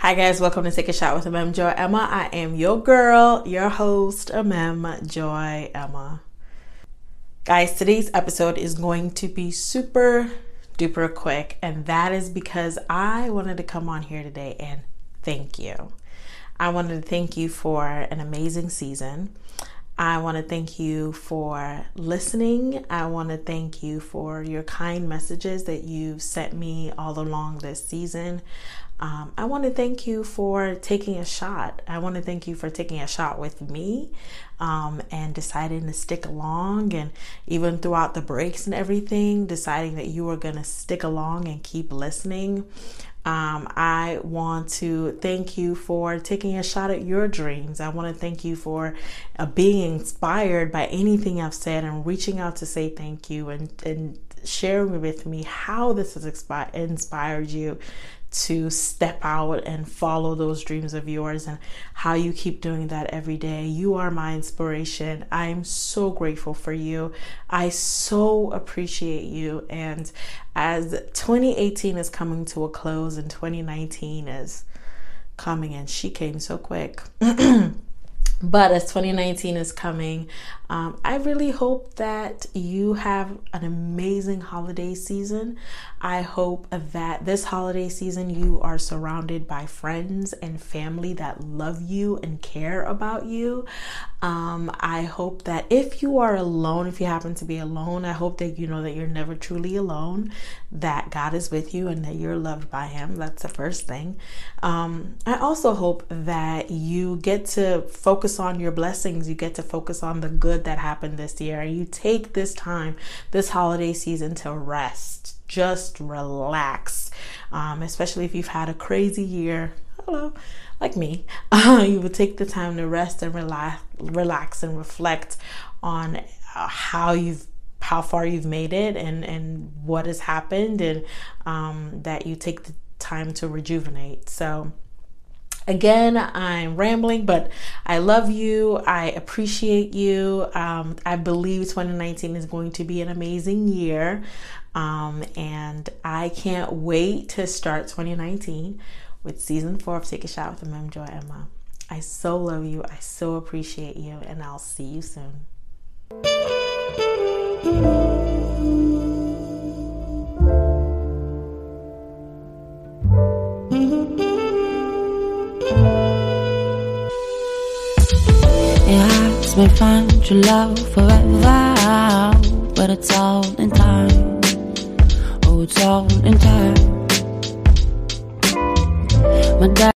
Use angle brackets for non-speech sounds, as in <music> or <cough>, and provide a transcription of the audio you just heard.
Hi guys, welcome to Take a Shot with Amem Joy Emma. I am your girl, your host, Amem Joy Emma. Guys, today's episode is going to be super duper quick, and that is because I wanted to come on here today and thank you. I wanted to thank you for an amazing season. I want to thank you for listening. I want to thank you for your kind messages that you've sent me all along this season. Um, I want to thank you for taking a shot. I want to thank you for taking a shot with me um, and deciding to stick along. And even throughout the breaks and everything, deciding that you were going to stick along and keep listening. Um, I want to thank you for taking a shot at your dreams. I want to thank you for uh, being inspired by anything I've said and reaching out to say thank you and, and sharing with me how this has inspired you to step out and follow those dreams of yours and how you keep doing that every day. You are my inspiration. I'm so grateful for you. I so appreciate you. And as 2018 is coming to a close and 2019 is coming, and she came so quick. <clears throat> But as 2019 is coming, um, I really hope that you have an amazing holiday season. I hope that this holiday season you are surrounded by friends and family that love you and care about you. Um, I hope that if you are alone, if you happen to be alone, I hope that you know that you're never truly alone, that God is with you and that you're loved by Him. That's the first thing. Um, I also hope that you get to focus on your blessings, you get to focus on the good that happened this year, and you take this time, this holiday season, to rest. Just relax, um, especially if you've had a crazy year. Hello like me, uh, <laughs> you would take the time to rest and relax, relax and reflect on uh, how you've how far you've made it and and what has happened and um, that you take the time to rejuvenate. So again i'm rambling but i love you. I appreciate you. Um, i believe 2019 is going to be an amazing year. Um, and i can't wait to start 2019 with season four of Take a Shot with Amem Joy Emma. I so love you. I so appreciate you, and I'll see you soon. Hearts may find true love forever, but it's all in time. Oh, it's all in time. My dad